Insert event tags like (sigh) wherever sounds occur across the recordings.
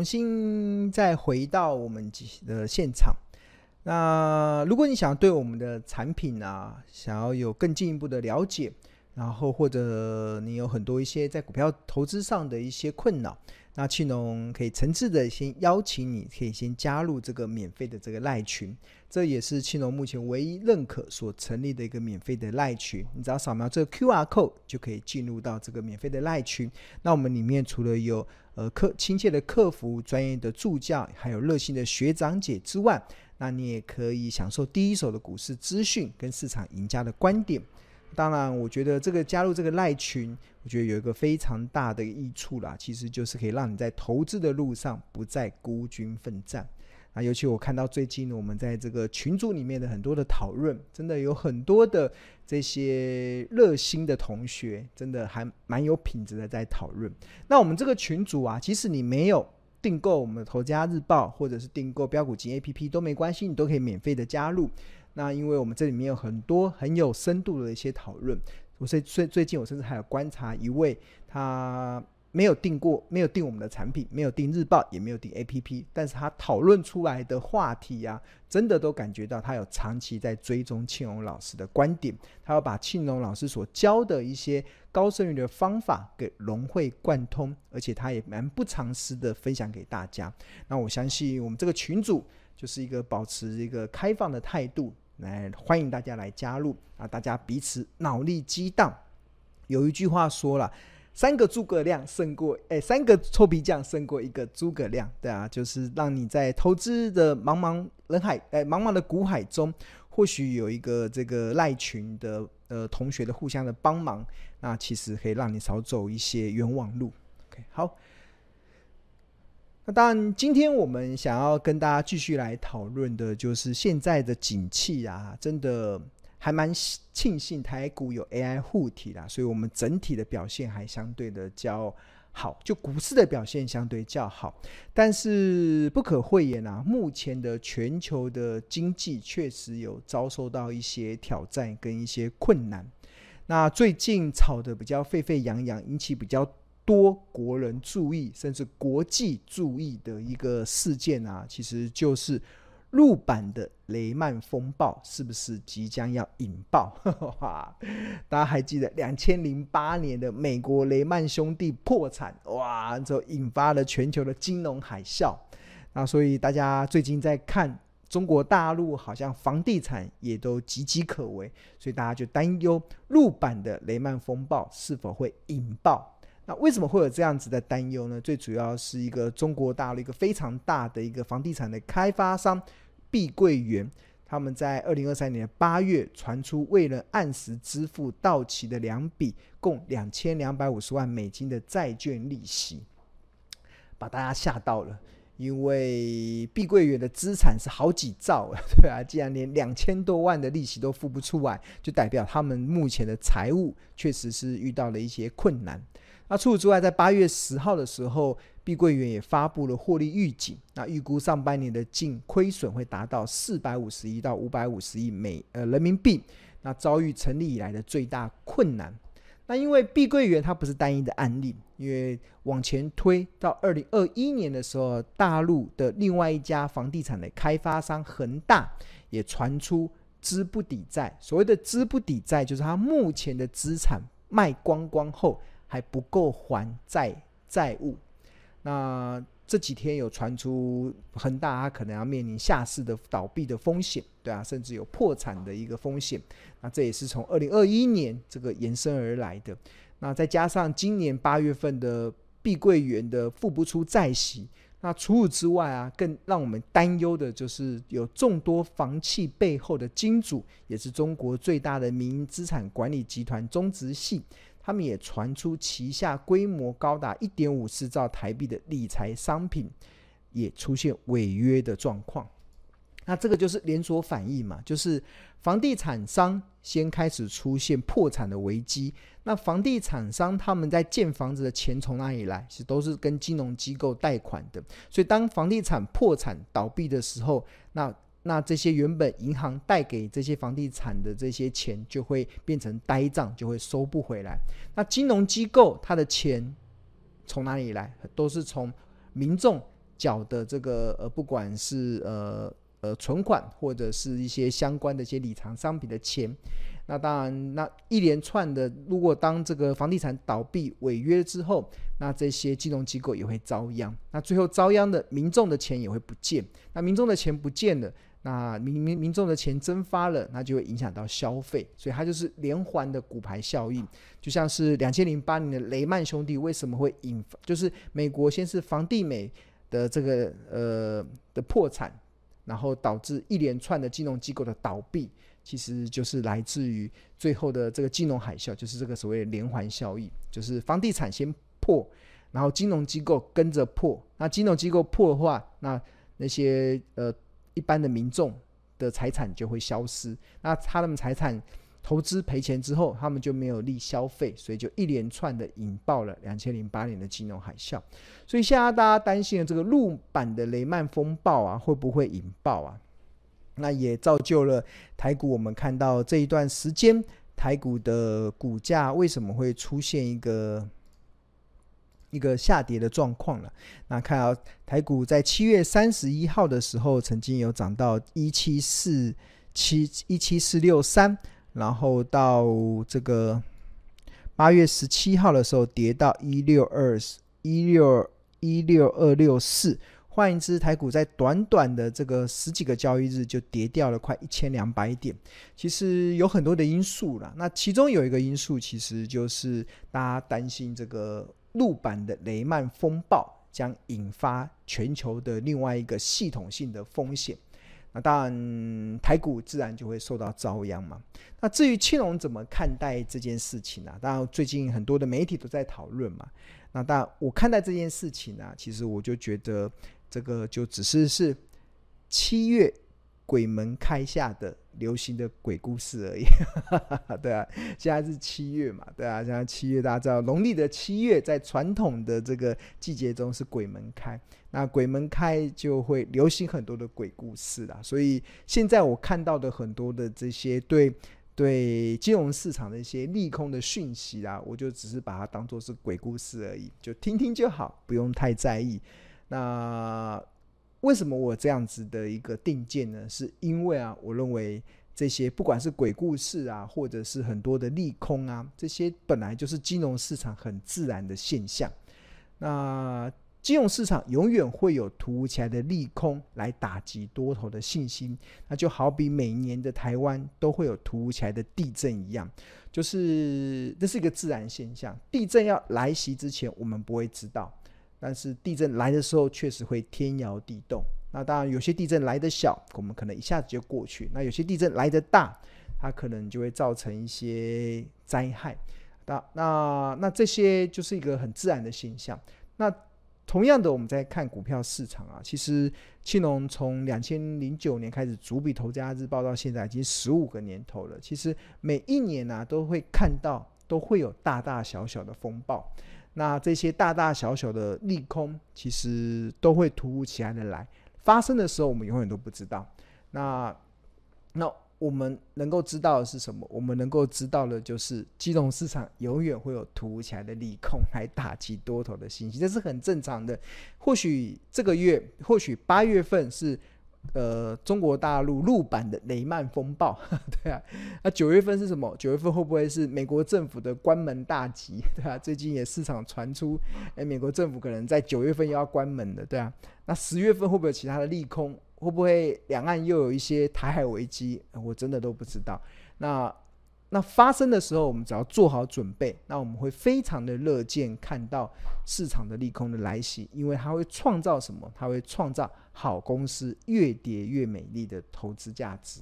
重新再回到我们的现场。那如果你想对我们的产品啊，想要有更进一步的了解，然后或者你有很多一些在股票投资上的一些困扰，那庆农可以诚挚的先邀请你，可以先加入这个免费的这个赖群。这也是庆农目前唯一认可所成立的一个免费的赖群，你只要扫描这个 QR code 就可以进入到这个免费的赖群。那我们里面除了有呃客亲切的客服、专业的助教，还有热心的学长姐之外，那你也可以享受第一手的股市资讯跟市场赢家的观点。当然，我觉得这个加入这个赖群，我觉得有一个非常大的益处啦，其实就是可以让你在投资的路上不再孤军奋战。啊，尤其我看到最近我们在这个群组里面的很多的讨论，真的有很多的这些热心的同学，真的还蛮有品质的在讨论。那我们这个群组啊，即使你没有订购我们的投家日报，或者是订购标股金 APP 都没关系，你都可以免费的加入。那因为我们这里面有很多很有深度的一些讨论，我最最最近我甚至还有观察一位他。没有订过，没有订我们的产品，没有订日报，也没有订 APP，但是他讨论出来的话题啊，真的都感觉到他有长期在追踪庆荣老师的观点，他要把庆荣老师所教的一些高胜率的方法给融会贯通，而且他也蛮不藏私的分享给大家。那我相信我们这个群组就是一个保持一个开放的态度，来欢迎大家来加入啊，大家彼此脑力激荡。有一句话说了。三个诸葛亮胜过，哎，三个臭皮匠胜过一个诸葛亮，对啊，就是让你在投资的茫茫人海，哎，茫茫的股海中，或许有一个这个赖群的呃同学的互相的帮忙，那其实可以让你少走一些冤枉路。OK，好，那当然，今天我们想要跟大家继续来讨论的，就是现在的景气啊，真的。还蛮庆幸台股有 AI 护体啦，所以我们整体的表现还相对的较好，就股市的表现相对较好。但是不可讳言啊，目前的全球的经济确实有遭受到一些挑战跟一些困难。那最近炒得比较沸沸扬扬，引起比较多国人注意，甚至国际注意的一个事件啊，其实就是。陆版的雷曼风暴是不是即将要引爆？(laughs) 大家还记得两千零八年的美国雷曼兄弟破产，哇，之后引发了全球的金融海啸。那所以大家最近在看中国大陆，好像房地产也都岌岌可危，所以大家就担忧陆版的雷曼风暴是否会引爆。那为什么会有这样子的担忧呢？最主要是一个中国大陆一个非常大的一个房地产的开发商。碧桂园他们在二零二三年八月传出未能按时支付到期的两笔共两千两百五十万美金的债券利息，把大家吓到了。因为碧桂园的资产是好几兆，(laughs) 对啊，既然连两千多万的利息都付不出来，就代表他们目前的财务确实是遇到了一些困难。那除此之外，在八月十号的时候，碧桂园也发布了获利预警，那预估上半年的净亏损会达到四百五十亿到五百五十亿美呃人民币，那遭遇成立以来的最大困难。那因为碧桂园它不是单一的案例，因为往前推到二零二一年的时候，大陆的另外一家房地产的开发商恒大也传出资不抵债。所谓的资不抵债，就是他目前的资产卖光光后。还不够还债债务，那这几天有传出恒大他可能要面临下市的倒闭的风险，对啊，甚至有破产的一个风险。那这也是从二零二一年这个延伸而来的。那再加上今年八月份的碧桂园的付不出债息，那除此之外啊，更让我们担忧的就是有众多房企背后的金主，也是中国最大的民营资产管理集团中植系。他们也传出旗下规模高达一点五四兆台币的理财商品也出现违约的状况，那这个就是连锁反应嘛，就是房地产商先开始出现破产的危机，那房地产商他们在建房子的钱从哪里来？其实都是跟金融机构贷款的，所以当房地产破产倒闭的时候，那那这些原本银行贷给这些房地产的这些钱就会变成呆账，就会收不回来。那金融机构它的钱从哪里来？都是从民众缴的这个呃，不管是呃呃存款或者是一些相关的一些理财商品的钱。那当然，那一连串的，如果当这个房地产倒闭违约之后，那这些金融机构也会遭殃。那最后遭殃的民众的钱也会不见。那民众的钱不见了，那民民民众的钱蒸发了，那就会影响到消费。所以它就是连环的骨牌效应，就像是两千零八年的雷曼兄弟为什么会引发，就是美国先是房地美的这个呃的破产，然后导致一连串的金融机构的倒闭。其实就是来自于最后的这个金融海啸，就是这个所谓连环效应，就是房地产先破，然后金融机构跟着破。那金融机构破的话，那那些呃一般的民众的财产就会消失。那他们财产投资赔钱之后，他们就没有力消费，所以就一连串的引爆了两千零八年的金融海啸。所以现在大家担心的这个陆版的雷曼风暴啊，会不会引爆啊？那也造就了台股，我们看到这一段时间台股的股价为什么会出现一个一个下跌的状况了？那看到台股在七月三十一号的时候，曾经有涨到一七四七一七四六三，然后到这个八月十七号的时候跌到一六二一六一六二六四。换言之，台股在短短的这个十几个交易日就跌掉了快一千两百点。其实有很多的因素啦，那其中有一个因素，其实就是大家担心这个陆版的雷曼风暴将引发全球的另外一个系统性的风险。那当然，台股自然就会受到遭殃嘛。那至于青龙怎么看待这件事情呢？当然，最近很多的媒体都在讨论嘛。那当然，我看待这件事情呢，其实我就觉得。这个就只是是七月鬼门开下的流行的鬼故事而已，(laughs) 对啊，现在是七月嘛，对啊，现在七月大家知道，农历的七月在传统的这个季节中是鬼门开，那鬼门开就会流行很多的鬼故事啦，所以现在我看到的很多的这些对对金融市场的一些利空的讯息啦，我就只是把它当做是鬼故事而已，就听听就好，不用太在意。那为什么我这样子的一个定见呢？是因为啊，我认为这些不管是鬼故事啊，或者是很多的利空啊，这些本来就是金融市场很自然的现象。那金融市场永远会有突如其来的利空来打击多头的信心，那就好比每年的台湾都会有突如其来的地震一样，就是这是一个自然现象。地震要来袭之前，我们不会知道。但是地震来的时候，确实会天摇地动。那当然，有些地震来的小，我们可能一下子就过去；那有些地震来的大，它可能就会造成一些灾害。那那那这些就是一个很自然的现象。那同样的，我们在看股票市场啊，其实庆隆从两千零九年开始逐笔投《家日报》到现在已经十五个年头了。其实每一年呢、啊，都会看到都会有大大小小的风暴。那这些大大小小的利空，其实都会突如其来的来发生的时候，我们永远都不知道。那那我们能够知道的是什么？我们能够知道的就是金融市场永远会有突如其来的利空来打击多头的信心，这是很正常的。或许这个月，或许八月份是。呃，中国大陆陆版的雷曼风暴，(laughs) 对啊，那九月份是什么？九月份会不会是美国政府的关门大吉？(laughs) 对啊，最近也市场传出，哎，美国政府可能在九月份又要关门的，对啊，那十月份会不会有其他的利空？会不会两岸又有一些台海危机？我真的都不知道。那。那发生的时候，我们只要做好准备，那我们会非常的乐见看到市场的利空的来袭，因为它会创造什么？它会创造好公司越跌越美丽的投资价值。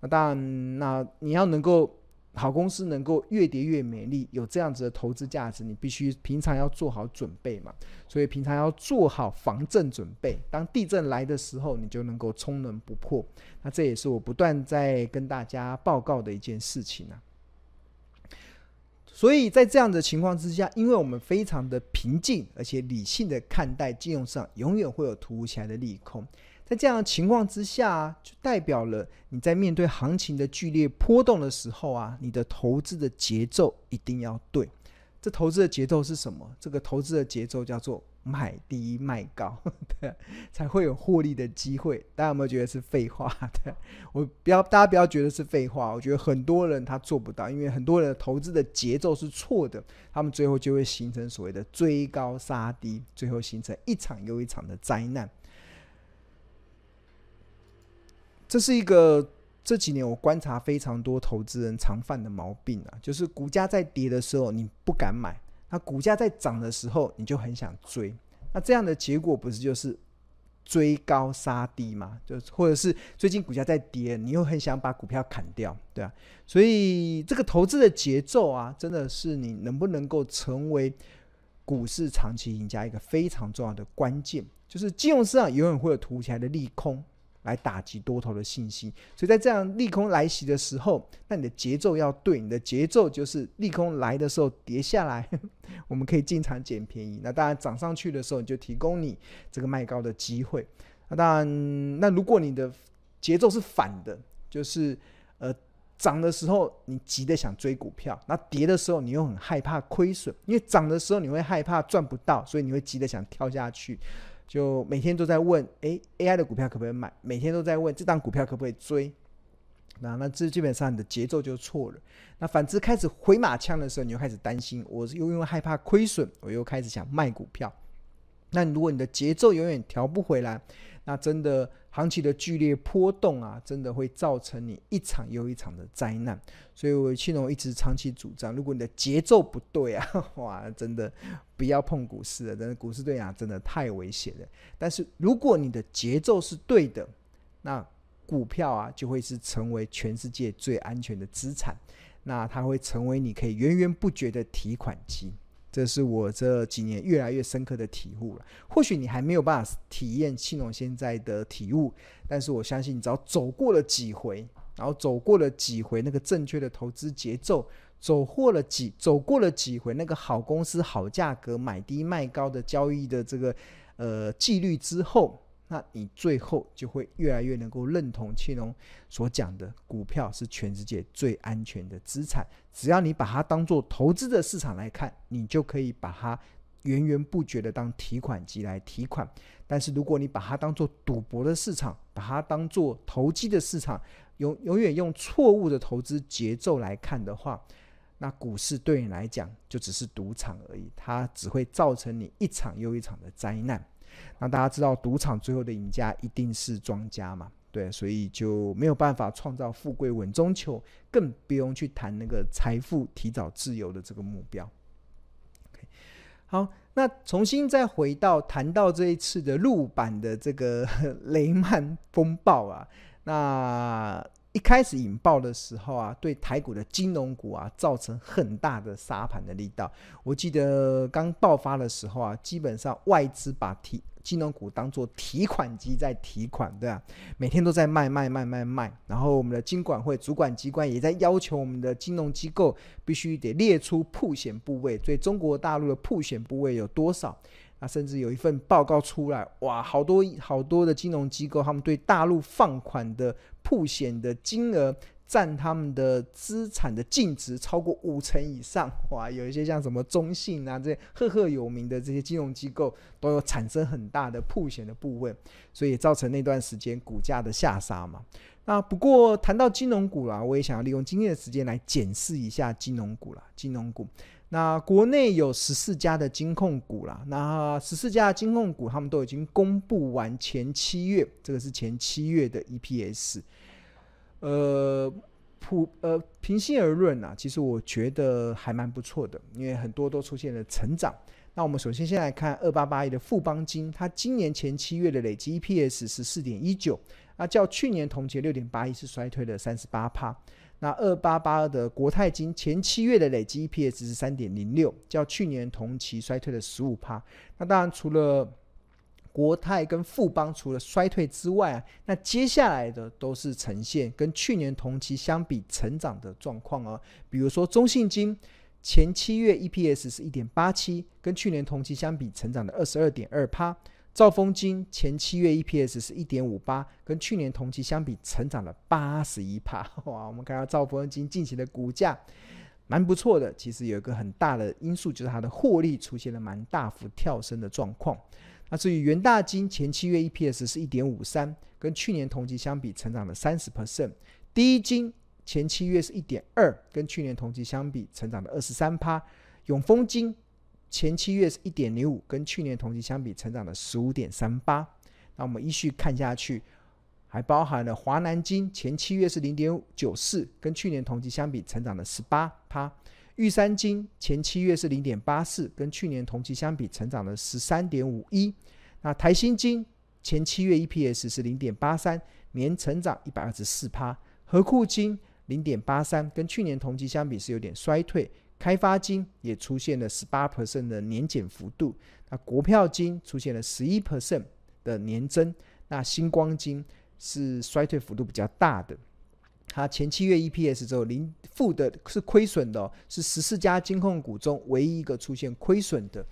那当然，那你要能够。好公司能够越跌越美丽，有这样子的投资价值，你必须平常要做好准备嘛。所以平常要做好防震准备，当地震来的时候，你就能够从容不迫。那这也是我不断在跟大家报告的一件事情啊。所以在这样的情况之下，因为我们非常的平静而且理性的看待金融上永远会有突如其来的利空。在这样的情况之下，就代表了你在面对行情的剧烈波动的时候啊，你的投资的节奏一定要对。这投资的节奏是什么？这个投资的节奏叫做买低卖高，(laughs) 对，才会有获利的机会。大家有没有觉得是废话？(laughs) 对，我不要，大家不要觉得是废话。我觉得很多人他做不到，因为很多人投资的节奏是错的，他们最后就会形成所谓的追高杀低，最后形成一场又一场的灾难。这是一个这几年我观察非常多投资人常犯的毛病啊，就是股价在跌的时候你不敢买。那股价在涨的时候，你就很想追，那这样的结果不是就是追高杀低吗？就或者是最近股价在跌，你又很想把股票砍掉，对啊。所以这个投资的节奏啊，真的是你能不能够成为股市长期赢家一个非常重要的关键，就是金融市场永远会有突如其来的利空。来打击多头的信心，所以在这样利空来袭的时候，那你的节奏要对，你的节奏就是利空来的时候跌下来，(laughs) 我们可以进场捡便宜。那当然涨上去的时候，你就提供你这个卖高的机会。那当然，那如果你的节奏是反的，就是呃涨的时候你急着想追股票，那跌的时候你又很害怕亏损，因为涨的时候你会害怕赚不到，所以你会急着想跳下去。就每天都在问，哎，AI 的股票可不可以买？每天都在问这档股票可不可以追？那那这基本上你的节奏就错了。那反之开始回马枪的时候，你又开始担心，我是又因为害怕亏损，我又开始想卖股票。那如果你的节奏永远调不回来，那真的行情的剧烈波动啊，真的会造成你一场又一场的灾难。所以，我庆隆一直长期主张，如果你的节奏不对啊，(laughs) 哇，真的不要碰股市了。真的，股市对啊，真的太危险了。但是，如果你的节奏是对的，那股票啊，就会是成为全世界最安全的资产。那它会成为你可以源源不绝的提款机。这是我这几年越来越深刻的体悟了。或许你还没有办法体验庆隆现在的体悟，但是我相信你只要走过了几回，然后走过了几回那个正确的投资节奏，走过了几走过了几回那个好公司好价格买低卖高的交易的这个呃纪律之后。那你最后就会越来越能够认同庆龙所讲的，股票是全世界最安全的资产。只要你把它当做投资的市场来看，你就可以把它源源不绝的当提款机来提款。但是如果你把它当做赌博的市场，把它当做投机的市场，永永远用错误的投资节奏来看的话，那股市对你来讲就只是赌场而已，它只会造成你一场又一场的灾难。那大家知道，赌场最后的赢家一定是庄家嘛？对，所以就没有办法创造富贵稳中求，更不用去谈那个财富提早自由的这个目标。好，那重新再回到谈到这一次的陆版的这个 (laughs) 雷曼风暴啊，那。一开始引爆的时候啊，对台股的金融股啊造成很大的杀盘的力道。我记得刚爆发的时候啊，基本上外资把提金融股当做提款机在提款，对啊，每天都在卖卖卖卖卖。然后我们的金管会主管机关也在要求我们的金融机构必须得列出曝险部位，所以中国大陆的曝险部位有多少？啊，甚至有一份报告出来，哇，好多好多的金融机构，他们对大陆放款的铺险的金额占他们的资产的净值超过五成以上，哇，有一些像什么中信啊这些赫赫有名的这些金融机构都有产生很大的铺险的部位，所以造成那段时间股价的下杀嘛。那不过谈到金融股啦，我也想要利用今天的时间来检视一下金融股啦，金融股。那国内有十四家的金控股啦，那十四家的金控股，他们都已经公布完前七月，这个是前七月的 EPS。呃，普呃，平心而论啊，其实我觉得还蛮不错的，因为很多都出现了成长。那我们首先先来看二八八一的富邦金，它今年前七月的累计 EPS 是四点一九，那较去年同期六点八一是衰退了三十八趴。那二八八二的国泰金前七月的累计 EPS 是三点零六，较去年同期衰退了十五趴。那当然，除了国泰跟富邦除了衰退之外啊，那接下来的都是呈现跟去年同期相比成长的状况哦。比如说中信金前七月 EPS 是一点八七，跟去年同期相比成长的二十二点二趴。兆丰金前七月 EPS 是一点五八，跟去年同期相比成长了八十一趴。(laughs) 哇，我们看到兆丰金近期的股价蛮不错的。其实有一个很大的因素，就是它的获利出现了蛮大幅跳升的状况。那至于元大金前七月 EPS 是一点五三，跟去年同期相比成长了三十 percent。第一金前七月是一点二，跟去年同期相比成长了二十三趴。永丰金前七月是一点零五，跟去年同期相比成长了十五点三八。那我们依序看下去，还包含了华南金前七月是零点九四，跟去年同期相比成长了十八趴。玉山金前七月是零点八四，跟去年同期相比成长了十三点五一。那台新金前七月 EPS 是零点八三，年成长一百二十四趴。合库金零点八三，跟去年同期相比是有点衰退。开发金也出现了十八 percent 的年减幅度。那国票金出现了十一 percent 的年增。那星光金是衰退幅度比较大的。它前七月 EPS 只有零负的，是亏损的，是十四家金控股中唯一一个出现亏损的。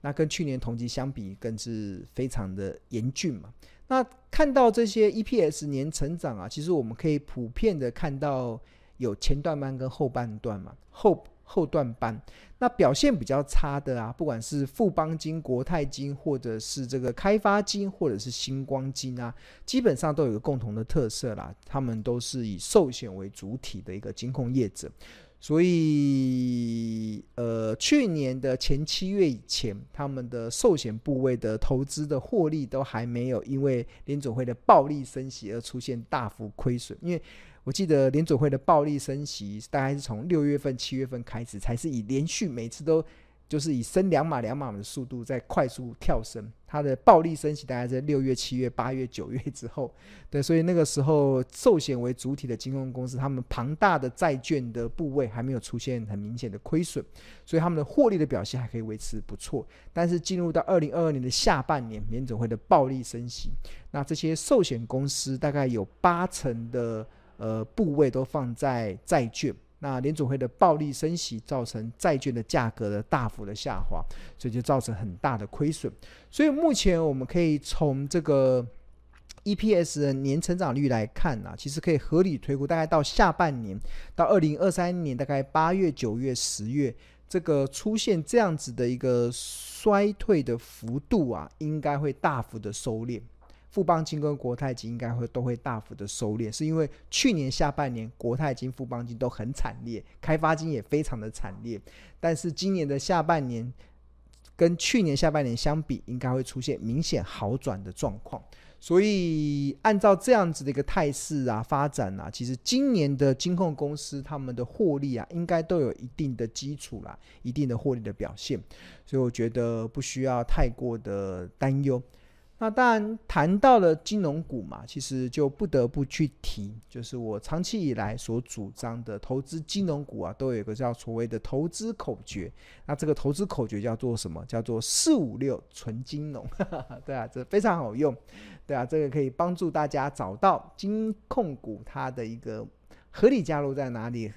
那跟去年同期相比，更是非常的严峻嘛。那看到这些 EPS 年成长啊，其实我们可以普遍的看到有前段班跟后半段嘛，后。后段班，那表现比较差的啊，不管是富邦金、国泰金，或者是这个开发金，或者是星光金啊，基本上都有个共同的特色啦，他们都是以寿险为主体的一个金控业者，所以呃，去年的前七月以前，他们的寿险部位的投资的获利都还没有因为联准会的暴力升息而出现大幅亏损，因为。我记得联准会的暴力升息，大概是从六月份、七月份开始，才是以连续每次都就是以升两码两码的速度在快速跳升。它的暴力升息大概在六月、七月、八月、九月之后，对，所以那个时候寿险为主体的金融公司，他们庞大的债券的部位还没有出现很明显的亏损，所以他们的获利的表现还可以维持不错。但是进入到二零二二年的下半年，联准会的暴力升息，那这些寿险公司大概有八成的。呃，部位都放在债券，那联准会的暴力升息造成债券的价格的大幅的下滑，所以就造成很大的亏损。所以目前我们可以从这个 EPS 的年成长率来看啊，其实可以合理推估，大概到下半年，到二零二三年大概八月、九月、十月，这个出现这样子的一个衰退的幅度啊，应该会大幅的收敛。富邦金跟国泰金应该会都会大幅的收敛，是因为去年下半年国泰金、富邦金都很惨烈，开发金也非常的惨烈，但是今年的下半年跟去年下半年相比，应该会出现明显好转的状况。所以按照这样子的一个态势啊发展啊，其实今年的金控公司他们的获利啊，应该都有一定的基础啦，一定的获利的表现，所以我觉得不需要太过的担忧。那当然谈到了金融股嘛，其实就不得不去提，就是我长期以来所主张的投资金融股啊，都有一个叫所谓的投资口诀。那这个投资口诀叫做什么？叫做四五六纯金融。(laughs) 对啊，这非常好用。对啊，这个可以帮助大家找到金控股它的一个合理价落在哪里。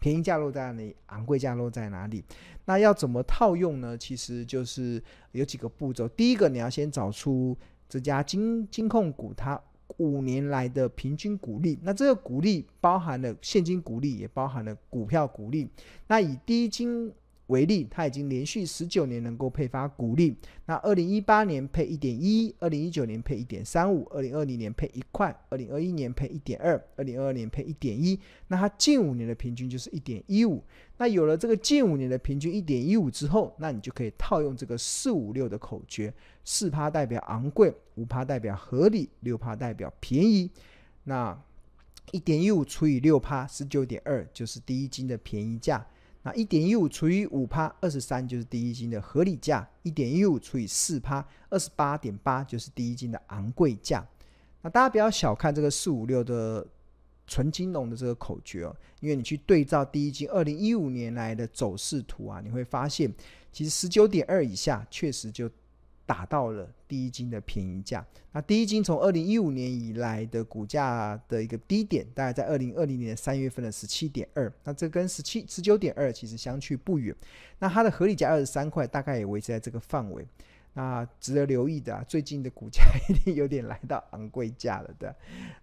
便宜价落在哪里，昂贵价落在哪里？那要怎么套用呢？其实就是有几个步骤。第一个，你要先找出这家金金控股它五年来的平均股利。那这个股利包含了现金股利，也包含了股票股利。那以低金为例，它已经连续十九年能够配发股利。那二零一八年配一点一，二零一九年配一点三五，二零二零年配一块，二零二一年配一点二，二零二二年配一点一。那它近五年的平均就是一点一五。那有了这个近五年的平均一点一五之后，那你就可以套用这个四五六的口诀：四趴代表昂贵，五趴代表合理，六趴代表便宜。那一点一五除以六趴，十九点二就是第一金的便宜价。那一点一五除以五趴，二十三就是第一金的合理价；一点一五除以四趴，二十八点八就是第一金的昂贵价。那大家不要小看这个四五六的纯金融的这个口诀哦，因为你去对照第一金二零一五年来的走势图啊，你会发现其实十九点二以下确实就。达到了第一金的便宜价。那第一金从二零一五年以来的股价的一个低点，大概在二零二零年三月份的十七点二。那这跟十七十九点二其实相去不远。那它的合理价二十三块，大概也维持在这个范围。那值得留意的，最近的股价一定有点来到昂贵价了的。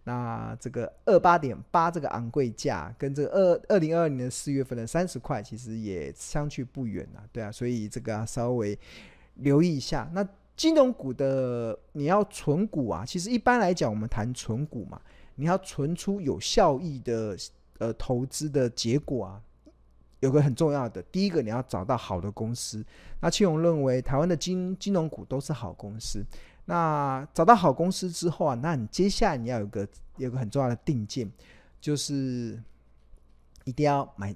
那这个二八点八这个昂贵价，跟这个二二零二二年的四月份的三十块，其实也相去不远啊。对啊，所以这个，稍微留意一下。那金融股的你要存股啊，其实一般来讲，我们谈存股嘛，你要存出有效益的呃投资的结果啊。有个很重要的，第一个你要找到好的公司。那庆荣认为台湾的金金融股都是好公司。那找到好公司之后啊，那你接下来你要有个有个很重要的定见，就是一定要买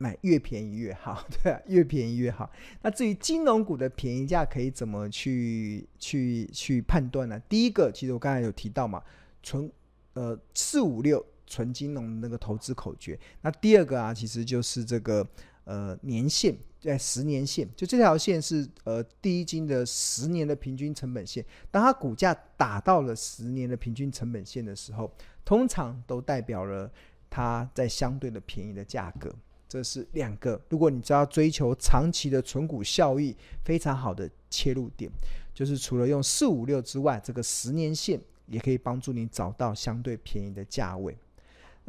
买越便宜越好，(laughs) 对啊，越便宜越好。那至于金融股的便宜价可以怎么去去去判断呢？第一个，其实我刚才有提到嘛，纯呃四五六。纯金融的那个投资口诀。那第二个啊，其实就是这个呃年限，在十年线，就这条线是呃第一金的十年的平均成本线。当它股价打到了十年的平均成本线的时候，通常都代表了它在相对的便宜的价格。这是两个，如果你知道追求长期的存股效益，非常好的切入点，就是除了用四五六之外，这个十年线也可以帮助你找到相对便宜的价位。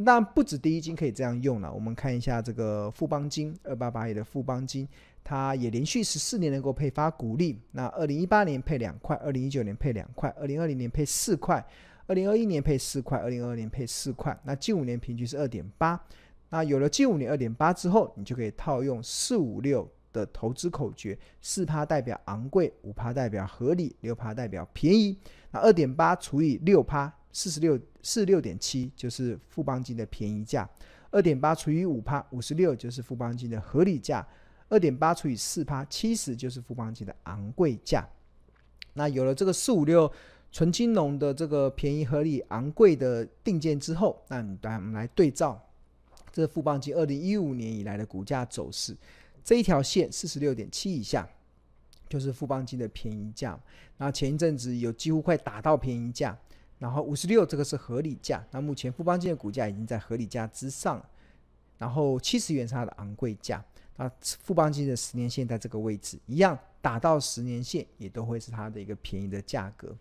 当然不止第一金可以这样用了，我们看一下这个富邦金二八八一的富邦金，它也连续十四年能够配发股利。那二零一八年配两块，二零一九年配两块，二零二零年配四块，二零二一年配四块，二零二二年配四块。那近五年平均是二点八。那有了近五年二点八之后，你就可以套用四五六的投资口诀：四趴代表昂贵，五趴代表合理，六趴代表便宜。那二点八除以六趴。四十六四十六点七就是富邦金的便宜价，二点八除以五趴五十六就是富邦金的合理价，二点八除以四趴七十就是富邦金的昂贵价。那有了这个四五六纯金融的这个便宜合理昂贵的定见之后，那你来我们来对照这是富邦金二零一五年以来的股价走势，这一条线四十六点七以下就是富邦金的便宜价。那前一阵子有几乎快打到便宜价。然后五十六这个是合理价，那目前富邦金的股价已经在合理价之上，然后七十元是它的昂贵价，那富邦金的十年线在这个位置一样，打到十年线也都会是它的一个便宜的价格。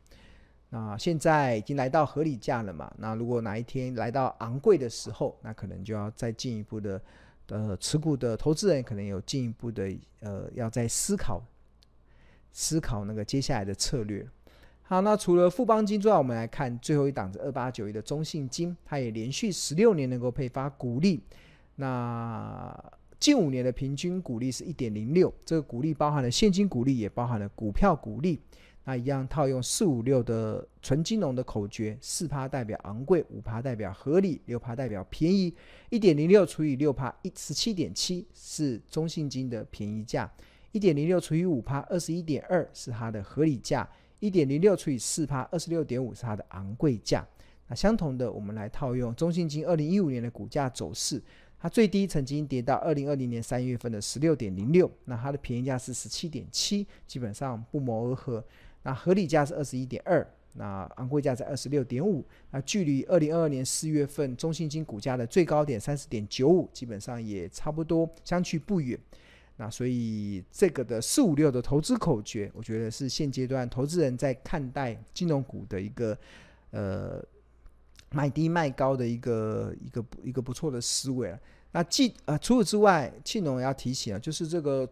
那现在已经来到合理价了嘛？那如果哪一天来到昂贵的时候，那可能就要再进一步的，呃，持股的投资人可能有进一步的，呃，要再思考思考那个接下来的策略。好，那除了富邦金之外，我们来看最后一档子二八九一的中信金，它也连续十六年能够配发股利。那近五年的平均股利是一点零六，这个股利包含了现金股利，也包含了股票股利。那一样套用四五六的纯金融的口诀，四趴代表昂贵，五趴代表合理，六趴代表便宜。一点零六除以六趴，一十七点七是中信金的便宜价。一点零六除以五趴，二十一点二是它的合理价。一点零六除以四趴，二十六点五是它的昂贵价。那相同的，我们来套用中信金二零一五年的股价走势，它最低曾经跌到二零二零年三月份的十六点零六，那它的便宜价是十七点七，基本上不谋而合。那合理价是二十一点二，那昂贵价在二十六点五，那距离二零二二年四月份中信金股价的最高点三十点九五，基本上也差不多，相去不远。那所以这个的四五六的投资口诀，我觉得是现阶段投资人在看待金融股的一个呃买低卖高的一个一个一个不错的思维。那既呃除此之外，庆农要提醒啊，就是这个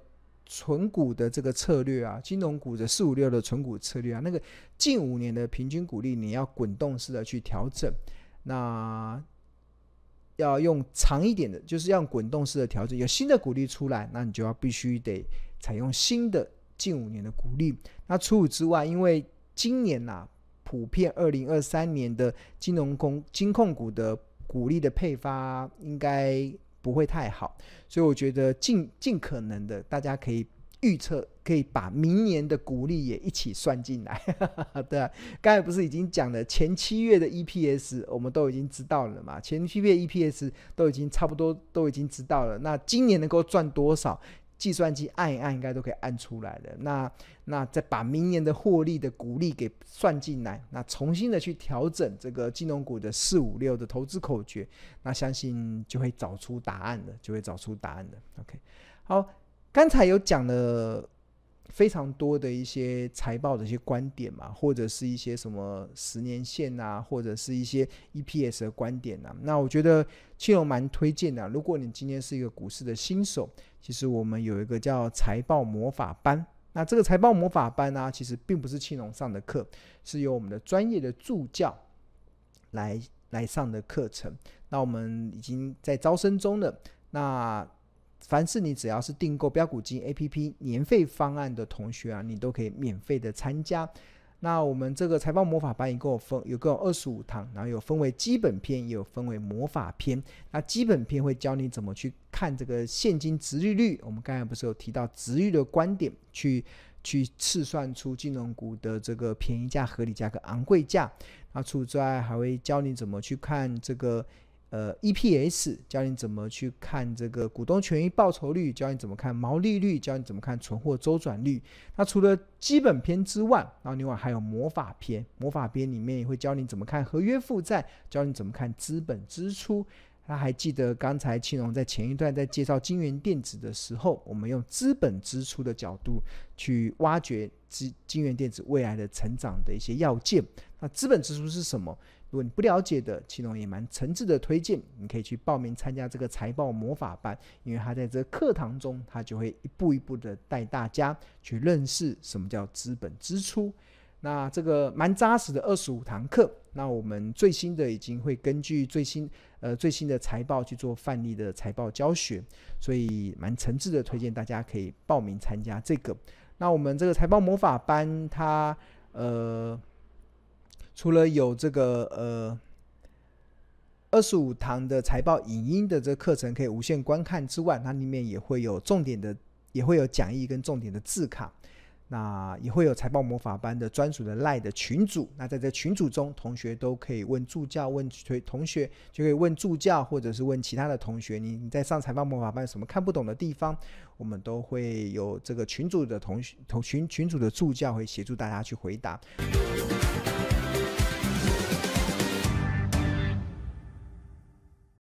存股的这个策略啊，金融股的四五六的存股策略啊，那个近五年的平均股利你要滚动式的去调整。那要用长一点的，就是要滚动式的调整。有新的股利出来，那你就要必须得采用新的近五年的股利。那除此之外，因为今年呐、普遍二零二三年的金融控金控股的股利的配发应该不会太好，所以我觉得尽尽可能的，大家可以。预测可以把明年的股利也一起算进来，(laughs) 对啊，刚才不是已经讲了前七月的 EPS，我们都已经知道了嘛？前七月 EPS 都已经差不多都已经知道了，那今年能够赚多少？计算机按一按应该都可以按出来的。那那再把明年的获利的股利给算进来，那重新的去调整这个金融股的四五六的投资口诀，那相信就会找出答案的，就会找出答案的。OK，好。刚才有讲了非常多的一些财报的一些观点嘛，或者是一些什么十年线啊，或者是一些 EPS 的观点啊。那我觉得庆隆蛮推荐的。如果你今天是一个股市的新手，其实我们有一个叫财报魔法班。那这个财报魔法班呢、其实并不是庆隆上的课，是由我们的专业的助教来来上的课程。那我们已经在招生中了。那凡是你只要是订购标股金 APP 年费方案的同学啊，你都可以免费的参加。那我们这个财报魔法班一共有分有共二十五堂，然后有分为基本篇，也有分为魔法篇。那基本篇会教你怎么去看这个现金殖利率，我们刚才不是有提到殖利率的观点，去去试算出金融股的这个便宜价、合理价跟昂贵价。那除此之外，还会教你怎么去看这个。呃，EPS 教你怎么去看这个股东权益报酬率，教你怎么看毛利率，教你怎么看存货周转率。那除了基本篇之外，然后另外还有魔法篇，魔法篇里面也会教你怎么看合约负债，教你怎么看资本支出。他还记得刚才庆隆在前一段在介绍京元电子的时候，我们用资本支出的角度去挖掘京京元电子未来的成长的一些要件。那资本支出是什么？如果你不了解的，庆隆也蛮诚挚的推荐，你可以去报名参加这个财报魔法班，因为他在这课堂中，他就会一步一步的带大家去认识什么叫资本支出。那这个蛮扎实的二十五堂课，那我们最新的已经会根据最新呃最新的财报去做范例的财报教学，所以蛮诚挚的推荐大家可以报名参加这个。那我们这个财报魔法班，它呃。除了有这个呃二十五堂的财报影音的这个课程可以无限观看之外，它里面也会有重点的，也会有讲义跟重点的字卡，那也会有财报魔法班的专属的赖的群组。那在这群组中，同学都可以问助教，问同同学就可以问助教，或者是问其他的同学，你你在上财报魔法班有什么看不懂的地方，我们都会有这个群组的同学同群群组的助教会协助大家去回答。